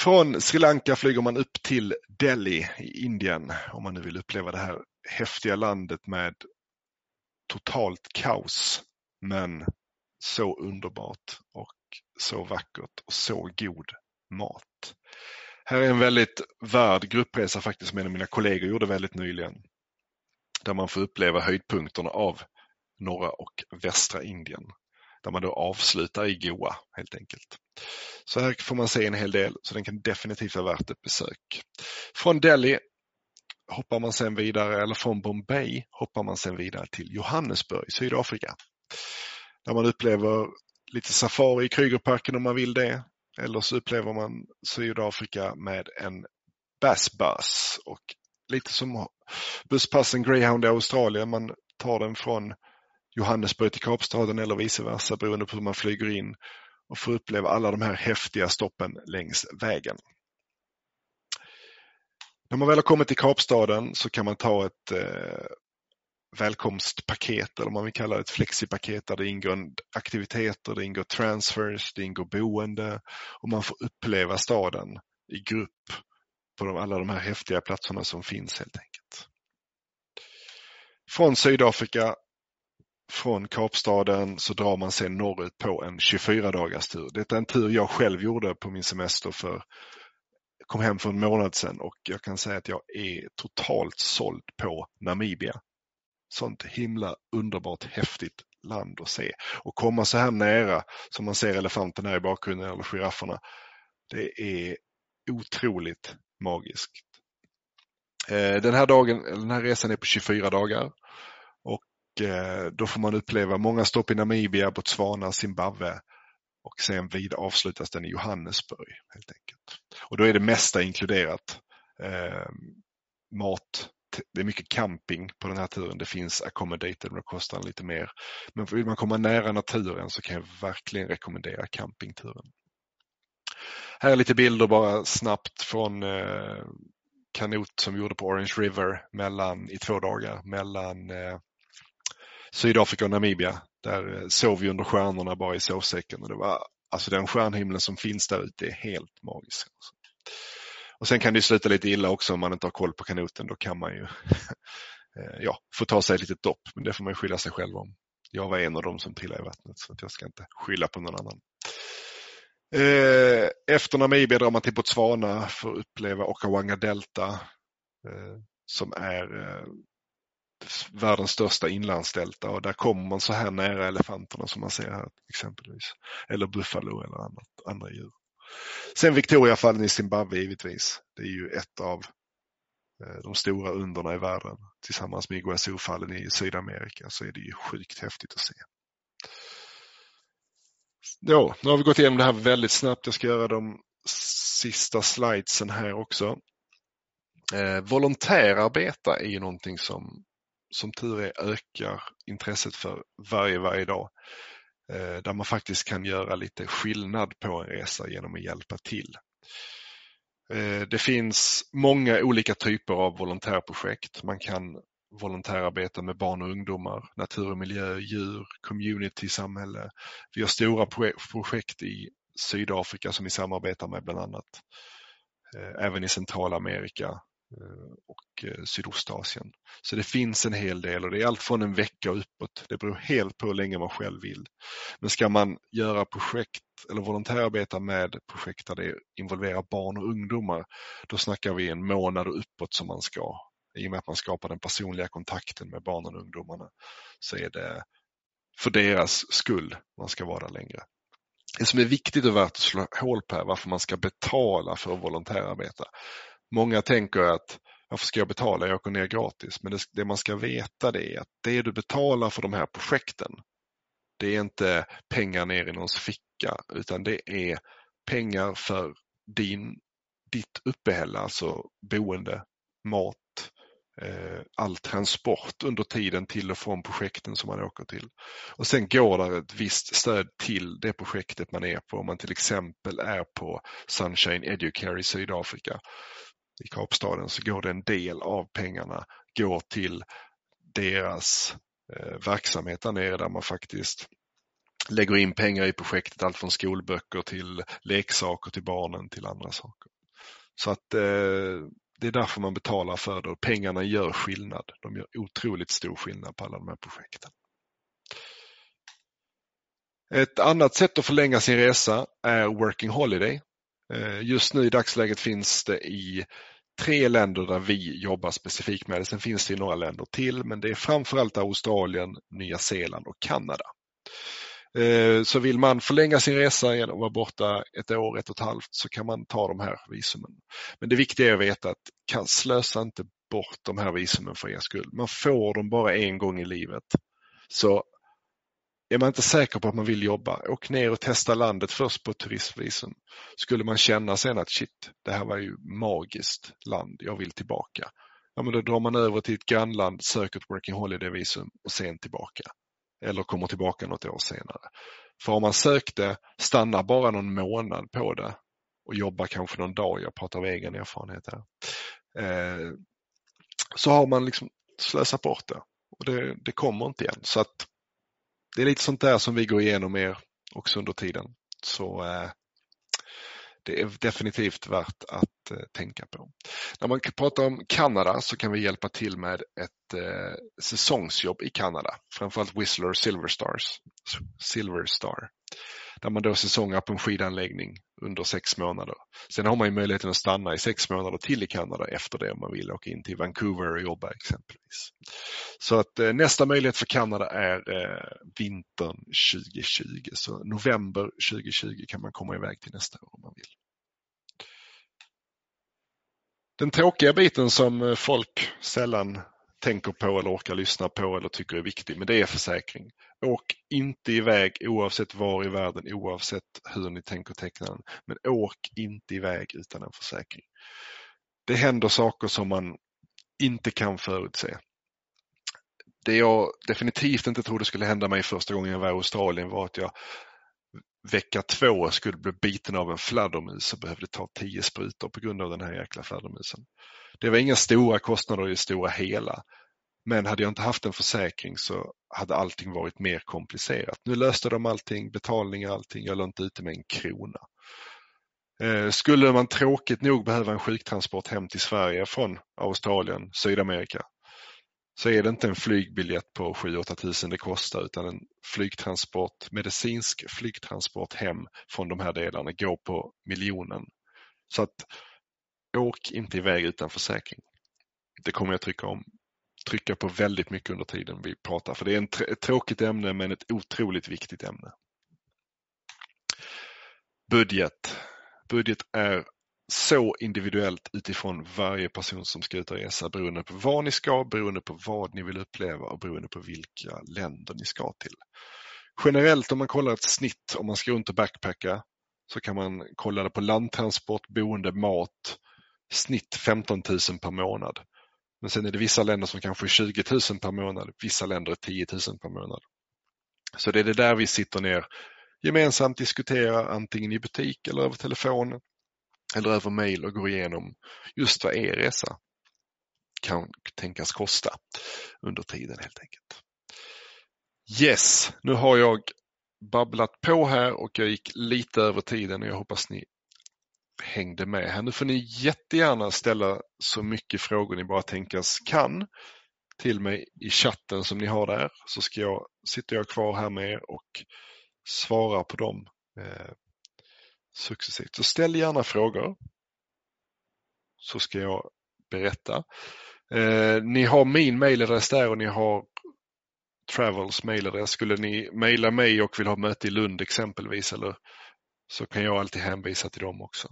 från Sri Lanka flyger man upp till Delhi i Indien om man nu vill uppleva det här häftiga landet med totalt kaos men så underbart och så vackert och så god mat. Här är en väldigt värd gruppresa faktiskt som en av mina kollegor gjorde väldigt nyligen. Där man får uppleva höjdpunkterna av norra och västra Indien. Där man då avslutar i Goa helt enkelt. Så här får man se en hel del så den kan definitivt vara värt ett besök. Från Delhi hoppar man sen vidare, eller från Bombay hoppar man sen vidare till Johannesburg, Sydafrika. Där man upplever lite safari i Krügerparken om man vill det. Eller så upplever man Sydafrika med en Bass Bus och lite som busspassen Greyhound i Australien. Man tar den från Johannesburg till Kapstaden eller vice versa beroende på hur man flyger in och få uppleva alla de här häftiga stoppen längs vägen. När man väl har kommit till Kapstaden så kan man ta ett eh, välkomstpaket eller man vill kalla det ett flexipaket där det ingår aktiviteter, det ingår transfers, det ingår boende och man får uppleva staden i grupp på de, alla de här häftiga platserna som finns helt enkelt. Från Sydafrika från Kapstaden så drar man sen norrut på en 24 dagars tur. Det är en tur jag själv gjorde på min semester för kom hem för en månad sedan och jag kan säga att jag är totalt såld på Namibia. Sånt himla underbart häftigt land att se. Och komma så här nära som man ser elefanterna i bakgrunden eller girafferna. Det är otroligt magiskt. Eh, den här, dagen, den här resan är på 24 dagar Eh, Eh, då får man uppleva många stopp i Namibia, Botswana, Zimbabwe och sen vid avslutas den i Johannesburg. helt enkelt. Och då är det mesta inkluderat. Eh, mat, det är mycket camping på den här turen. Det finns accommodated men det kostar lite mer. Men vill man komma nära naturen så kan jag verkligen rekommendera campingturen. Här är lite bilder bara snabbt från eh, kanot som vi gjorde på Orange River mellan, i två dagar mellan eh, Sydafrika och Namibia. Där eh, sov vi under stjärnorna bara i sovsäcken. Och det var, alltså den stjärnhimlen som finns där ute är helt magisk. Alltså. Och sen kan det sluta lite illa också om man inte har koll på kanoten. Då kan man ju eh, ja, få ta sig ett litet dopp, men det får man skylla sig själv om. Jag var en av dem som trillade i vattnet så att jag ska inte skylla på någon annan. Eh, efter Namibia drar man till Botswana för att uppleva Okawanga Delta som är världens största inlandsdelta och där kommer man så här nära elefanterna som man ser här exempelvis. Eller buffalo eller annat, andra djur. Sen Victoriafallen i Zimbabwe givetvis. Det är ju ett av eh, de stora underna i världen. Tillsammans med Iguazufallen i Sydamerika så är det ju sjukt häftigt att se. Ja, nu har vi gått igenom det här väldigt snabbt. Jag ska göra de sista slidesen här också. Eh, volontärarbeta är ju någonting som som tur är ökar intresset för varje, varje dag. Eh, där man faktiskt kan göra lite skillnad på en resa genom att hjälpa till. Eh, det finns många olika typer av volontärprojekt. Man kan volontärarbeta med barn och ungdomar, natur och miljö, djur, community, samhälle. Vi har stora projekt i Sydafrika som vi samarbetar med bland annat. Eh, även i Centralamerika Eh, och eh, Sydostasien. Så det finns en hel del och det är allt från en vecka och uppåt. Det beror helt på hur länge man själv vill. Men ska man göra projekt eller volontärarbeta med projekt där det involverar barn och ungdomar, då snackar vi en månad och uppåt som man ska i och med att man skapar den personliga kontakten med barnen och ungdomarna så är det för deras skull man ska vara där längre. Det som är viktigt och värt att slå hål på är varför man ska betala för att volontärarbeta. Många tänker att varför ska jag betala? Jag åker ner gratis. Men det, det man ska veta det är att det du betalar för de här projekten det är inte pengar ner i någons ficka utan det är pengar för din, ditt uppehälle, alltså boende, mat, Eh, all transport under tiden till och från projekten som man åker till. Och sen går det ett visst stöd till det projektet man är på. Om man till exempel är på Sunshine Educare i Sydafrika, i Kapstaden, så går det en del av pengarna går till deras eh, verksamhet där nere där man faktiskt lägger in pengar i projektet, allt från skolböcker till leksaker till barnen till andra saker. Så att eh, det är därför man betalar för det och pengarna gör skillnad. De gör otroligt stor skillnad på alla de här projekten. Ett annat sätt att förlänga sin resa är Working Holiday. Eh, just nu i dagsläget finns det i tre länder där vi jobbar specifikt med det. Sen finns det i några länder till men det är framförallt Australien, Nya Zeeland och Kanada. Eh, så vill man förlänga sin resa igen och vara borta ett år, ett och ett halvt så kan man ta de här visumen. Men det viktiga är att veta att kan slösa inte bort de här visumen för er skull. Man får dem bara en gång i livet. Så är man inte säker på att man vill jobba, åk ner och testa landet först på turistvisum. Skulle man känna sen att shit, det här var ju magiskt land, jag vill tillbaka. Ja, men då drar man över till ett grannland, söker ett Working Holiday-visum och sen tillbaka eller kommer tillbaka något år senare. För om man sökte, stannar bara någon månad på det och jobbar kanske någon dag, jag pratar av egen erfarenhet här, eh, så har man liksom slösat bort det och det, det kommer inte igen. Så att det är lite sånt där som vi går igenom er också under tiden. Så eh, det är definitivt värt att eh, tänka på. När man pratar om Kanada så kan vi hjälpa till med ett eh, säsongsjobb i Kanada, framförallt Whistler Silver Stars, Silver Star där man då säsongar på en skidanläggning under sex månader. Sen har man ju möjligheten att stanna i sex månader till i Kanada efter det om man vill åka in till Vancouver och jobba exempelvis. Så att eh, nästa möjlighet för Kanada är eh, vintern 2020. Så november 2020 kan man komma iväg till nästa år om man vill. Den tråkiga biten som eh, folk sällan tänker på eller orkar lyssna på eller tycker är viktig, men det är försäkring. Åk inte iväg oavsett var i världen, oavsett hur ni tänker teckna den. Men åk inte iväg utan en försäkring. Det händer saker som man inte kan förutse. Det jag definitivt inte trodde skulle hända mig första gången jag var i Australien var att jag vecka två skulle bli biten av en fladdermus och behövde ta tio sprutor på grund av den här jäkla fladdermusen. Det var inga stora kostnader i det stora hela. Men hade jag inte haft en försäkring så hade allting varit mer komplicerat. Nu löste de allting, betalningar allting, jag låg inte ute med en krona. Eh, skulle man tråkigt nog behöva en sjuktransport hem till Sverige från Australien, Sydamerika, så är det inte en flygbiljett på 7-8 tusen det kostar utan en flygtransport, medicinsk flygtransport hem från de här delarna går på miljonen. Så att åk inte iväg utan försäkring. Det kommer jag trycka om trycka på väldigt mycket under tiden vi pratar för det är ett tråkigt ämne men ett otroligt viktigt ämne. Budget. Budget är så individuellt utifrån varje person som ska ut och resa beroende på var ni ska, beroende på vad ni vill uppleva och beroende på vilka länder ni ska till. Generellt om man kollar ett snitt om man ska runt och backpacka så kan man kolla det på landtransport, boende, mat, snitt 15 000 per månad. Men sen är det vissa länder som kanske är 20 000 per månad, vissa länder är 10 000 per månad. Så det är det där vi sitter ner gemensamt diskuterar antingen i butik eller över telefon eller över mail och går igenom just vad er resa kan tänkas kosta under tiden helt enkelt. Yes, nu har jag babblat på här och jag gick lite över tiden och jag hoppas ni hängde med här. Nu får ni jättegärna ställa så mycket frågor ni bara tänkas kan till mig i chatten som ni har där så ska jag, sitter jag kvar här med er och svarar på dem eh, successivt. Så ställ gärna frågor så ska jag berätta. Eh, ni har min mailadress där och ni har Travels mailadress. Skulle ni mejla mig och vill ha möte i Lund exempelvis eller så kan jag alltid hänvisa till dem också.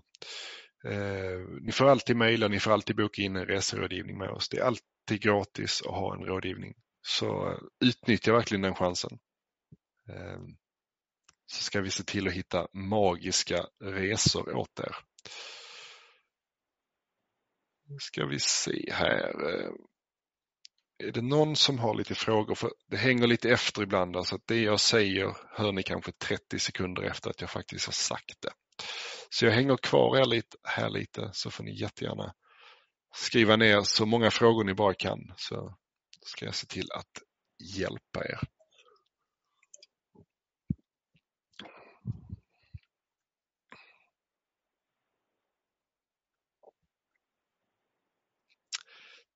Eh, ni får alltid mejla, ni får alltid boka in en reserådgivning med oss. Det är alltid gratis att ha en rådgivning. Så eh, utnyttja verkligen den chansen. Eh, så ska vi se till att hitta magiska resor åt er. Nu ska vi se här. Eh. Är det någon som har lite frågor? För det hänger lite efter ibland, alltså att det jag säger hör ni kanske 30 sekunder efter att jag faktiskt har sagt det. Så jag hänger kvar er lite, här lite så får ni jättegärna skriva ner så många frågor ni bara kan så ska jag se till att hjälpa er.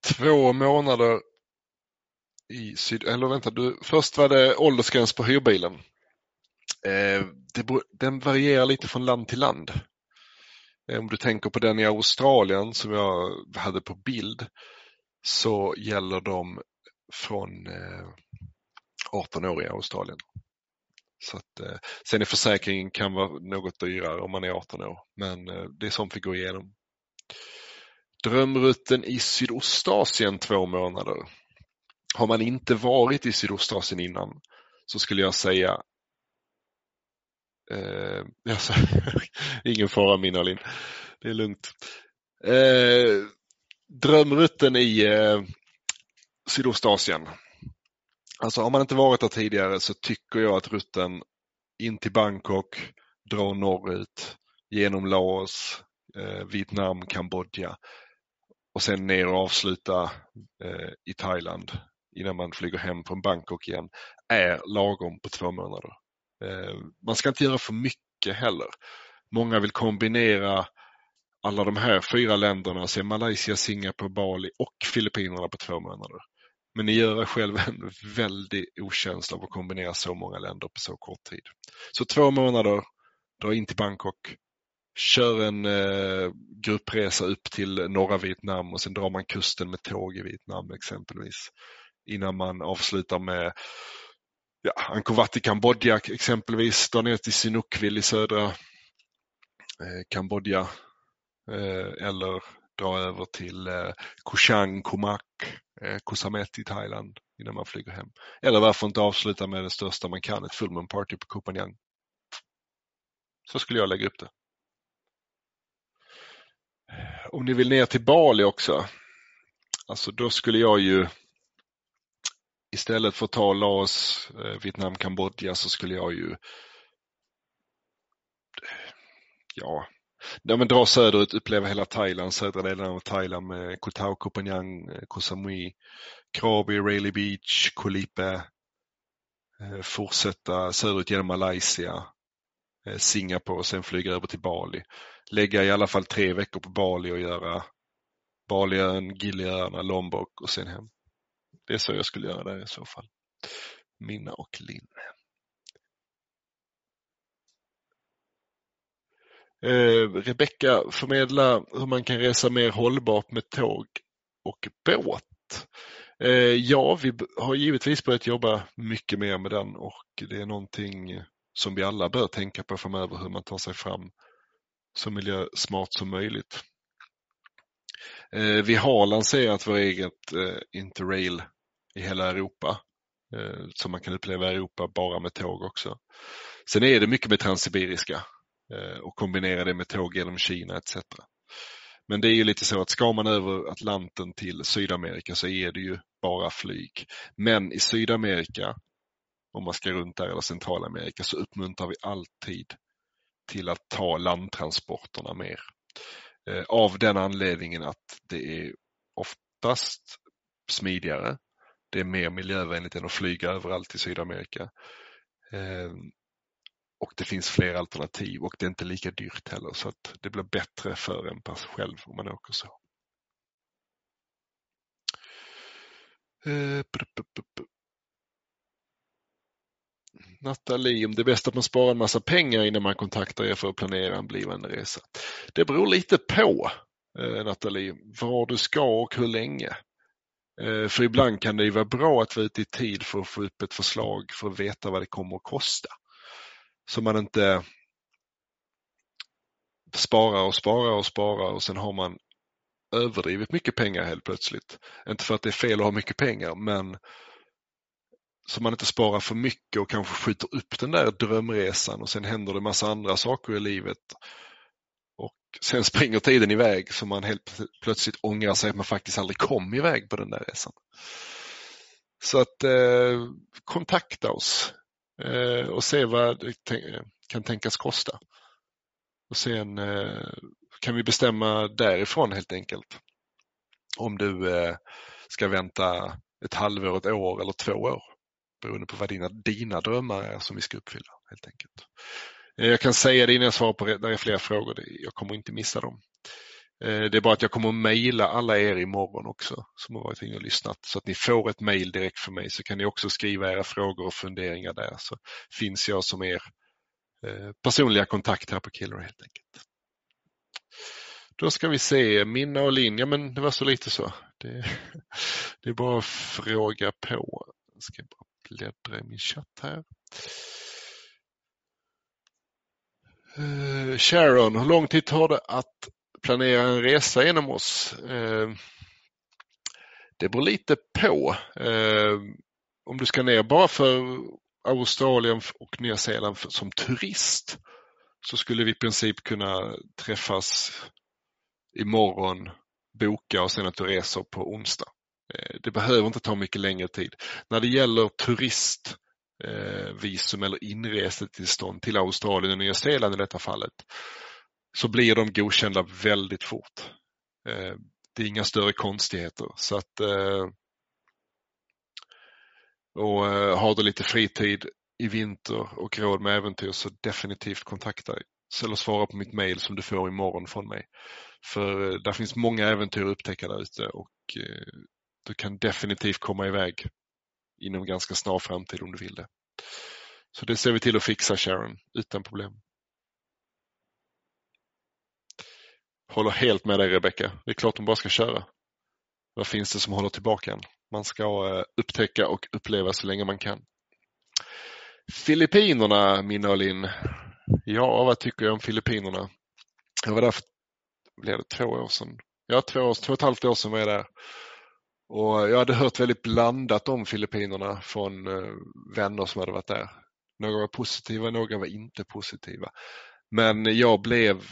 Två månader i syd... Eller vänta, du, först var det åldersgräns på hyrbilen. Eh, det, den varierar lite från land till land. Eh, om du tänker på den i Australien som jag hade på bild så gäller de från eh, 18 år i Australien. Så att, eh, sen är försäkringen kan vara något dyrare om man är 18 år, men eh, det är sånt vi går igenom. Drömrutten i Sydostasien två månader. Har man inte varit i Sydostasien innan så skulle jag säga eh, alltså, ingen fara min Alin, det är lugnt. Eh, drömrutten i eh, Sydostasien. Alltså har man inte varit där tidigare så tycker jag att rutten in till Bangkok, dra norrut, genom Laos, eh, Vietnam, Kambodja och sen ner och avsluta eh, i Thailand innan man flyger hem från Bangkok igen är lagom på två månader. Eh, man ska inte göra för mycket heller. Många vill kombinera alla de här fyra länderna, se Malaysia, Singapore, Bali och Filippinerna på två månader. Men ni gör er själv en väldig okänsla av att kombinera så många länder på så kort tid. Så två månader, dra in till Bangkok, kör en eh, gruppresa upp till norra Vietnam och sen drar man kusten med tåg i Vietnam exempelvis innan man avslutar med ja, Angkor i Kambodja exempelvis, drar ner till Sinukville i södra eh, Kambodja eh, eller dra över till eh, Koh Komak, eh, Koh Samet i Thailand innan man flyger hem. Eller varför inte avsluta med det största man kan, ett fullmoon party på Koh Phangan. Så skulle jag lägga upp det. Om ni vill ner till Bali också, alltså då skulle jag ju istället för att ta Laos, eh, Vietnam, Kambodja så skulle jag ju eh, ja, ja men dra söderut, uppleva hela Thailand, södra delen av Thailand med Koh Tao, Koh Phangan, eh, Koh Samui, Krabi, Rayleigh Beach, Koh Lipe, fortsätta söderut genom Malaysia, Singapore och sen flyga över till Bali. Lägga i alla fall tre veckor på Bali och göra Baliön, Giliöarna, Lombok och sen hem det är så jag skulle göra där i så fall. Minna och Linn. Eh, Rebecka förmedla hur man kan resa mer hållbart med tåg och båt. Eh, ja, vi har givetvis börjat jobba mycket mer med den och det är någonting som vi alla bör tänka på framöver hur man tar sig fram så miljösmart som möjligt. Eh, vi har lanserat vår eget eh, Interrail i hela Europa eh, som man kan uppleva i Europa bara med tåg också. Sen är det mycket med Transsibiriska eh, och kombinera det med tåg genom Kina etc. Men det är ju lite så att ska man över Atlanten till Sydamerika så är det ju bara flyg. Men i Sydamerika, om man ska runt där eller Centralamerika, så uppmuntrar vi alltid till att ta landtransporterna mer. Eh, av den anledningen att det är oftast smidigare. Det är mer miljövänligt än att flyga överallt i Sydamerika. Eh, och det finns fler alternativ och det är inte lika dyrt heller så att det blir bättre för en själv om man åker så. Eh, Nathalie, om det är bäst att man sparar en massa pengar innan man kontaktar er för att planera en blivande resa. Det beror lite på eh, Nathalie, var du ska och hur länge. Eh, för ibland kan det ju vara bra att vara ute i tid för att få upp ett förslag för att veta vad det kommer att kosta. Så man inte sparar och sparar och sparar och sen har man överdrivet mycket pengar helt plötsligt. Inte för att det är fel att ha mycket pengar men så man inte sparar för mycket och kanske skjuter upp den där drömresan och sen händer det massa andra saker i livet. Och sen springer tiden iväg så man helt plötsligt ångrar sig att man faktiskt aldrig kom iväg på den där resan. Så att eh, kontakta oss eh, och se vad det kan tänkas kosta. Och sen eh, kan vi bestämma därifrån helt enkelt. Om du eh, ska vänta ett halvår, ett år eller två år beroende på vad dina, dina drömmar är som vi ska uppfylla helt enkelt. Eh, jag kan säga det innan jag svarar på det, där är flera frågor, jag kommer inte missa dem. Eh, det är bara att jag kommer att mejla alla er imorgon också som har varit inne och lyssnat så att ni får ett mejl direkt från mig så kan ni också skriva era frågor och funderingar där så finns jag som er eh, personliga kontakt här på Killer helt enkelt. Då ska vi se, Minna och Linn, ja men det var så lite så. Det, det är bara att fråga på. Jag ska bara bläddra i min chatt här. Uh, Sharon, hur lång tid tar det att planera en resa genom oss? Uh, det beror lite på. Uh, om du ska ner bara för Australien och Nya Zeeland som turist så skulle vi i princip kunna träffas imorgon, boka och sen att du reser på onsdag. Eh, det behöver inte ta mycket längre tid. När det gäller turistvisum eh, eller inresetillstånd till Australien och Nya Zeeland i detta fallet så blir de godkända väldigt fort. Eh, det är inga större konstigheter. Så att, och har du lite fritid i vinter och råd med äventyr så definitivt kontakta eller svara på mitt mail som du får imorgon från mig. För där finns många äventyr att upptäcka där ute och du kan definitivt komma iväg inom ganska snar framtid om du vill det. Så det ser vi till att fixa Sharon, utan problem. Håller helt med dig Rebecka. Det är klart hon bara ska köra. Vad finns det som håller tillbaka en? Man ska eh, upptäcka och uppleva så länge man kan. Filippinerna, Minna och Linn. Ja, vad tycker jag om Filippinerna? Jag var där för blev det, två år sedan. Ja, två, år, två och ett halvt år sedan var jag där. Och jag hade hört väldigt blandat om Filippinerna från eh, vänner som hade varit där. Några var positiva, några var inte positiva. Men jag blev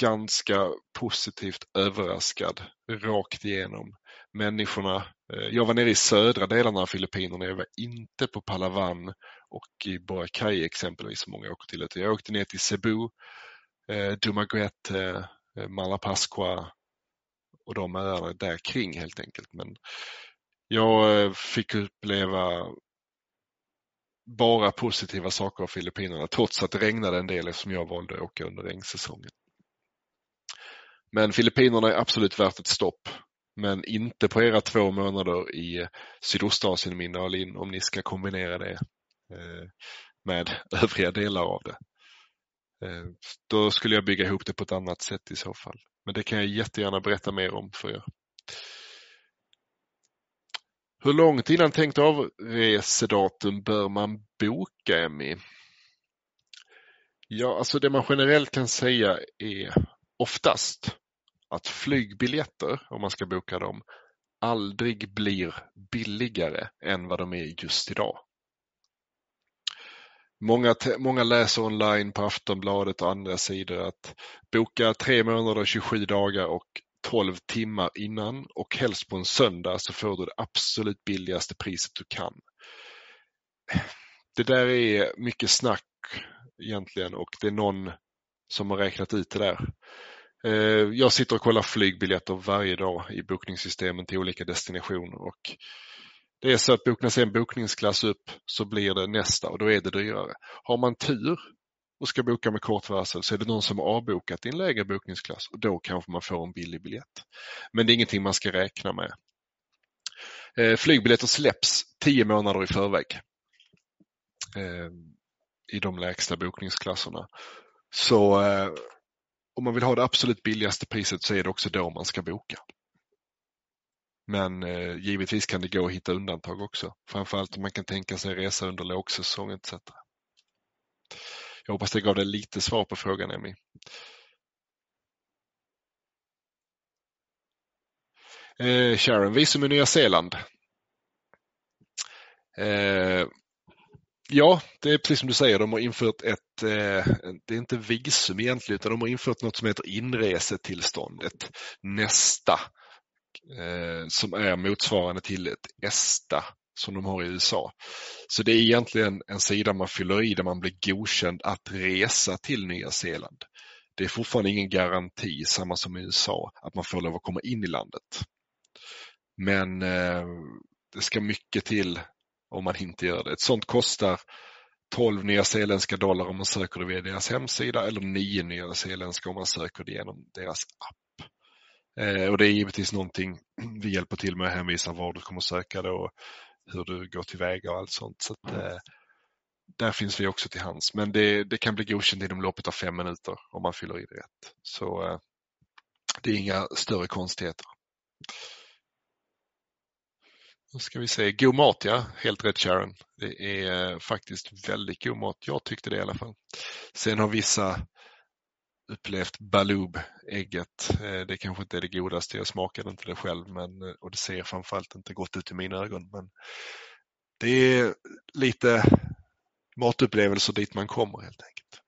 ganska positivt överraskad rakt igenom. Människorna, eh, jag var nere i södra delarna av Filippinerna, jag var inte på Palawan och i Boracay exempelvis som många åker till. Jag åkte ner till Cebu, eh, Dumaguete, Malapascua och de öarna där kring helt enkelt. Men jag eh, fick uppleva bara positiva saker av Filippinerna trots att det regnade en del eftersom jag valde att åka under regnsäsongen. Men Filippinerna är absolut värt ett stopp. Men inte på era två månader i Sydostasien min Alin om ni ska kombinera det eh, med övriga delar av det. Eh, då skulle jag bygga ihop det på ett annat sätt i så fall. Men det kan jag jättegärna berätta mer om för er. Hur långt innan tänkt avresedatum bör man boka Emmy? Ja, alltså det man generellt kan säga är oftast att flygbiljetter, om man ska boka dem, aldrig blir billigare än vad de är just idag. Många, många läser online på Aftonbladet och andra sidor att boka tre månader, 27 dagar och 12 timmar innan och helst på en söndag så får du det absolut billigaste priset du kan. Det där är mycket snack egentligen och det är någon som har räknat ut det där. Eh, jag sitter och kollar flygbiljetter varje dag i bokningssystemen till olika destinationer och det är så att boknas en bokningsklass upp så blir det nästa och då är det dyrare. Har man tur och ska boka med kort varsel så är det någon som har avbokat i en lägre bokningsklass och då kanske man får en billig biljett. Men det är ingenting man ska räkna med. Eh, flygbiljetter släpps tio månader i förväg eh, i de lägsta bokningsklasserna. Så eh, om man vill ha det absolut billigaste priset så är det också då man ska boka. Men eh, givetvis kan det gå att hitta undantag också. Framförallt om man kan tänka sig resa under lågsäsong etc. Jag hoppas det gav dig lite svar på frågan Emmy. Eh, Sharon, visum i Nya Zeeland. Eh, Ja, det är precis som du säger, de har infört ett, eh, det är inte visum egentligen, utan de har infört något som heter inresetillståndet. nästa, eh, som är motsvarande till ett ESTA som de har i USA. Så det är egentligen en sida man fyller i där man blir godkänd att resa till Nya Zeeland. Det är fortfarande ingen garanti, samma som i USA, att man får lov att komma in i landet. Men eh, det ska mycket till om man inte gör det. Ett sånt kostar 12 nyzeeländska dollar om man söker det via deras hemsida eller 9 nyzeeländska om man söker det genom deras app. Eh, och Det är givetvis någonting vi hjälper till med att hänvisa var du kommer söka det och hur du går tillväga och allt sånt. Så att, eh, där finns vi också till hands. Men det, det, kan bli godkänt inom loppet av fem minuter om man fyller i det rätt. Så eh, det är inga större konstigheter. Då ska vi se, god mat ja, helt rätt Sharon. Det är faktiskt väldigt god mat, jag tyckte det i alla fall. Sen har vissa upplevt Baloob, ägget. Eh, det kanske inte är det godaste, jag smakade inte det själv men, eh, och det ser framförallt inte gott ut i mina ögon. Men det är lite matupplevelser dit man kommer helt enkelt.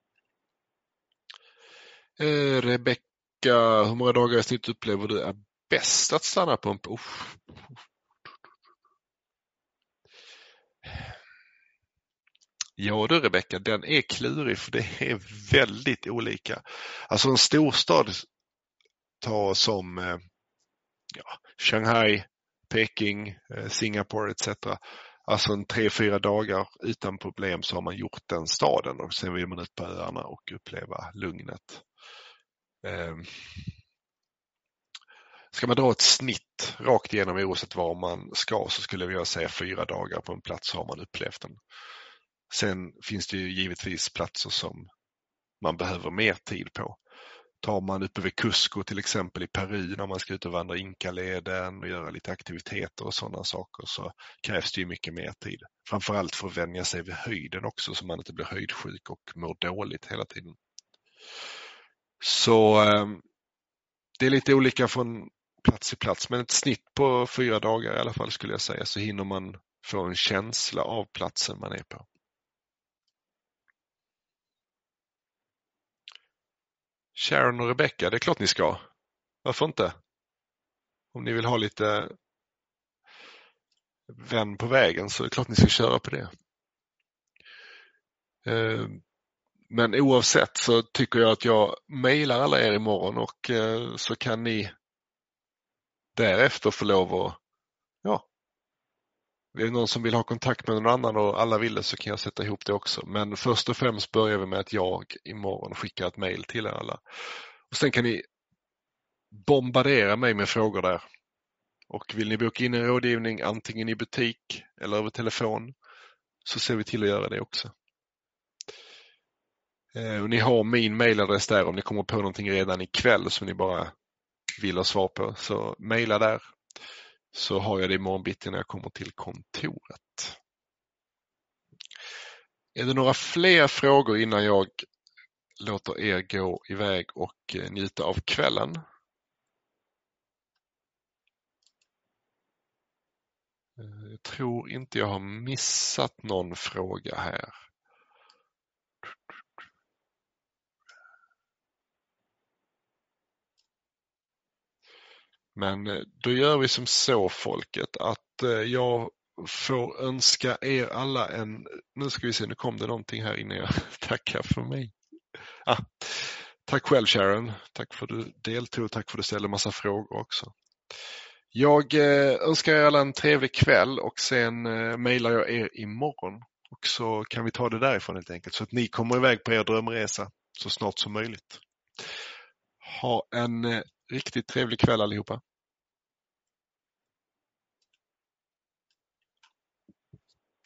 Eh, Rebecka, hur många dagar i snitt upplever du är bäst att stanna på en... Oh, Ja du Rebecka, den är klurig för det är väldigt olika. Alltså en storstad ta som eh, ja, Shanghai, Peking, eh, Singapore etc. Alltså en tre, fyra dagar utan problem så har man gjort den staden och sen vill man ut på öarna och uppleva lugnet. Ehm, ska man dra ett snitt rakt igenom oavsett var man ska så skulle jag säga fyra dagar på en plats har man upplevt den. Sen finns det ju givetvis platser som man behöver mer tid på. Tar man uppe vid Cusco till exempel i Peru när man ska ut och vandra Inkaleden och göra lite aktiviteter och sådana saker så krävs det ju mycket mer tid. Framförallt för att vänja sig vid höjden också så man inte blir höjdsjuk och mår dåligt hela tiden. Så ehm, det är lite olika från plats till plats men ett snitt på fyra dagar i alla fall skulle jag säga så hinner man få en känsla av platsen man är på. Sharon och Rebecca, det är klart ni ska. Varför inte? Om ni vill ha lite vän på vägen så är det klart ni ska köra på det. Eh, men oavsett så tycker jag att jag mejlar alla er imorgon och eh, så kan ni därefter få lov att ja, är det någon som vill ha kontakt med någon annan och alla vill det så kan jag sätta ihop det också. Men först och främst börjar vi med att jag imorgon skickar ett mail till er alla. Och Sen kan ni bombardera mig med frågor där. Och vill ni boka in en rådgivning antingen i butik eller över telefon så ser vi till att göra det också. Eh, och ni har min mailadress där om ni kommer på någonting redan ikväll som ni bara vill ha svar på. Så mejla där så har jag det imorgon bitti när jag kommer till kontoret. Är det några fler frågor innan jag låter er gå iväg och eh, njuta av kvällen? Eh, jag tror inte jag har missat någon fråga här. Men eh, då gör vi som så folket att eh, jag får önska er alla en, nu ska vi se, nu kom det någonting här innan jag tackar för mig. Ah, tack själv Sharon, tack för att du deltog, tack för att du ställde massa frågor också. Jag eh, önskar er alla en trevlig kväll och sen mejlar jag er imorgon och så kan vi ta det därifrån helt enkelt så att ni kommer iväg på er drömresa så snart som möjligt. Ha en Riktigt trevlig kväll allihopa.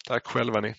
Tack själva ni.